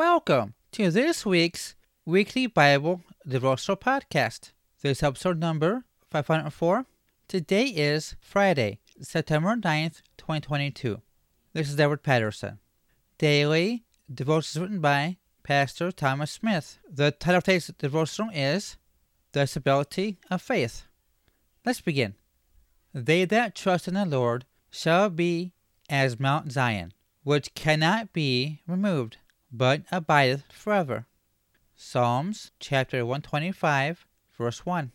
Welcome to this week's weekly Bible devotional podcast. This is episode number 504. Today is Friday, September 9th, 2022. This is Edward Patterson. Daily devotions written by Pastor Thomas Smith. The title of today's devotional is The Stability of Faith. Let's begin. They that trust in the Lord shall be as Mount Zion, which cannot be removed, but abideth forever. Psalms chapter 125, verse 1.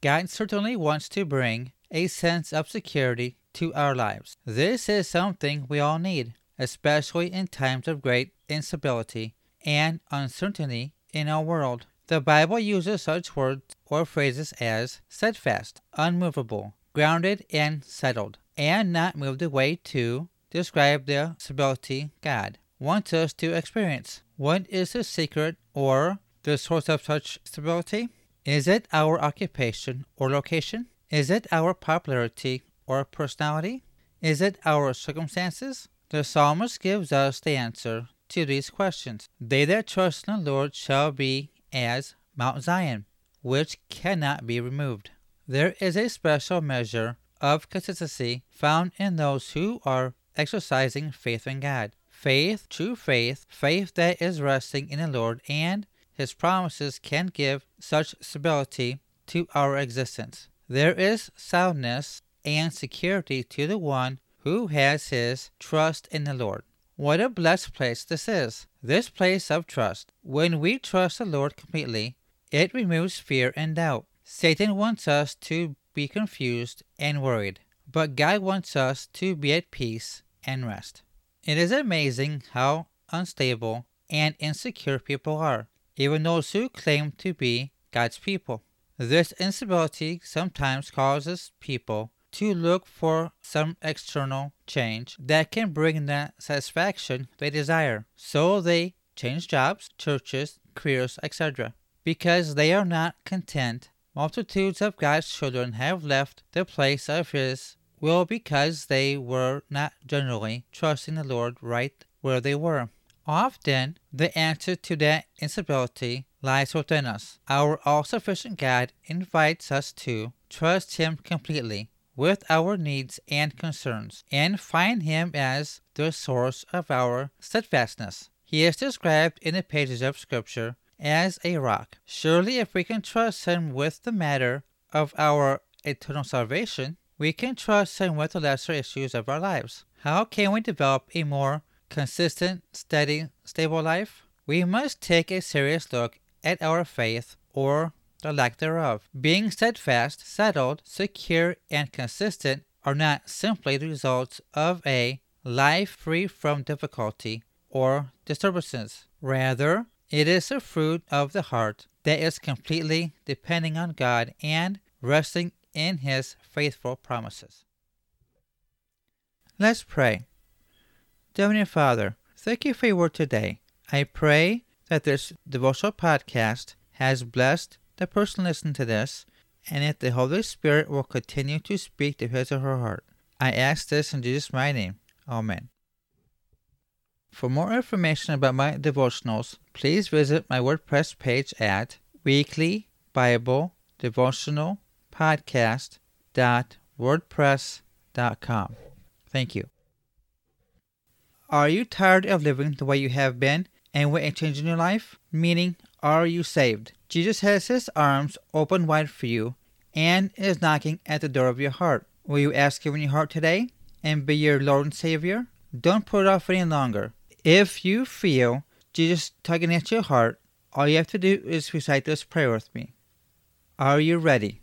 God certainly wants to bring a sense of security to our lives. This is something we all need, especially in times of great instability and uncertainty in our world. The Bible uses such words or phrases as steadfast, unmovable, grounded, and settled, and not moved away to describe the stability God wants us to experience. What is the secret or the source of such stability? Is it our occupation or location? Is it our popularity or personality? Is it our circumstances? The psalmist gives us the answer to these questions. They that trust in the Lord shall be as Mount Zion, which cannot be removed. There is a special measure of consistency found in those who are exercising faith in God. Faith, true faith, faith that is resting in the Lord and His promises can give such stability to our existence. There is soundness and security to the one who has his trust in the Lord. What a blessed place this is, this place of trust. When we trust the Lord completely, it removes fear and doubt. Satan wants us to be confused and worried, but God wants us to be at peace and rest. It is amazing how unstable and insecure people are, even those who claim to be God's people. This instability sometimes causes people to look for some external change that can bring the satisfaction they desire. So they change jobs, churches, careers, etc. Because they are not content, multitudes of God's children have left the place of His will because they were not generally trusting the Lord right where they were. Often, the answer to that instability lies within us. Our all sufficient God invites us to trust Him completely with our needs and concerns and find Him as the source of our steadfastness. He is described in the pages of Scripture as a rock. Surely, if we can trust Him with the matter of our eternal salvation, we can trust Him with the lesser issues of our lives. How can we develop a more consistent, steady, stable life? We must take a serious look at our faith or the lack thereof. Being steadfast, settled, secure, and consistent are not simply the results of a life free from difficulty or disturbances. Rather, it is the fruit of the heart that is completely depending on God and resting in His faithful promises. Let's pray. Heavenly Father, thank you for your word today. I pray that this devotional podcast has blessed the person listening to this and that the Holy Spirit will continue to speak to his or her heart. I ask this in Jesus' mighty name. Amen. For more information about my devotionals, please visit my WordPress page at Weekly Bible Devotional podcast.wordpress.com. Thank you. Are you tired of living the way you have been and want a change in your life? Meaning, are you saved? Jesus has his arms open wide for you and is knocking at the door of your heart. Will you ask him in your heart today and be your Lord and Savior? Don't put it off any longer. If you feel Jesus tugging at your heart, all you have to do is recite this prayer with me. Are you ready?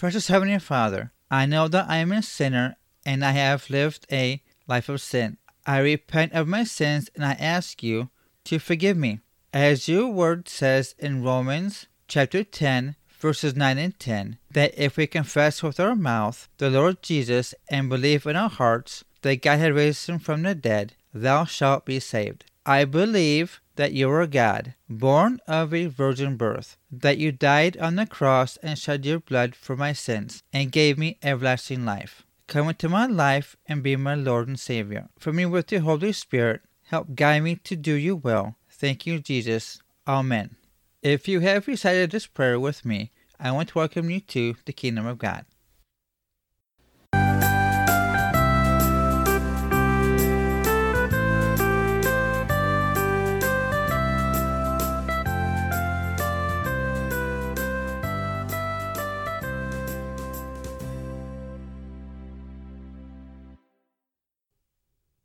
Precious Heavenly Father, I know that I am a sinner and I have lived a life of sin. I repent of my sins and I ask you to forgive me. As your word says in Romans chapter 10, verses 9 and 10, that if we confess with our mouth the Lord Jesus and believe in our hearts that God had raised him from the dead, thou shalt be saved. I believe that you are God, born of a virgin birth, that you died on the cross and shed your blood for my sins, and gave me everlasting life. Come into my life and be my Lord and Savior. Fill me with your Holy Spirit. Help guide me to do your will. Thank you, Jesus. Amen. If you have recited this prayer with me, I want to welcome you to the kingdom of God.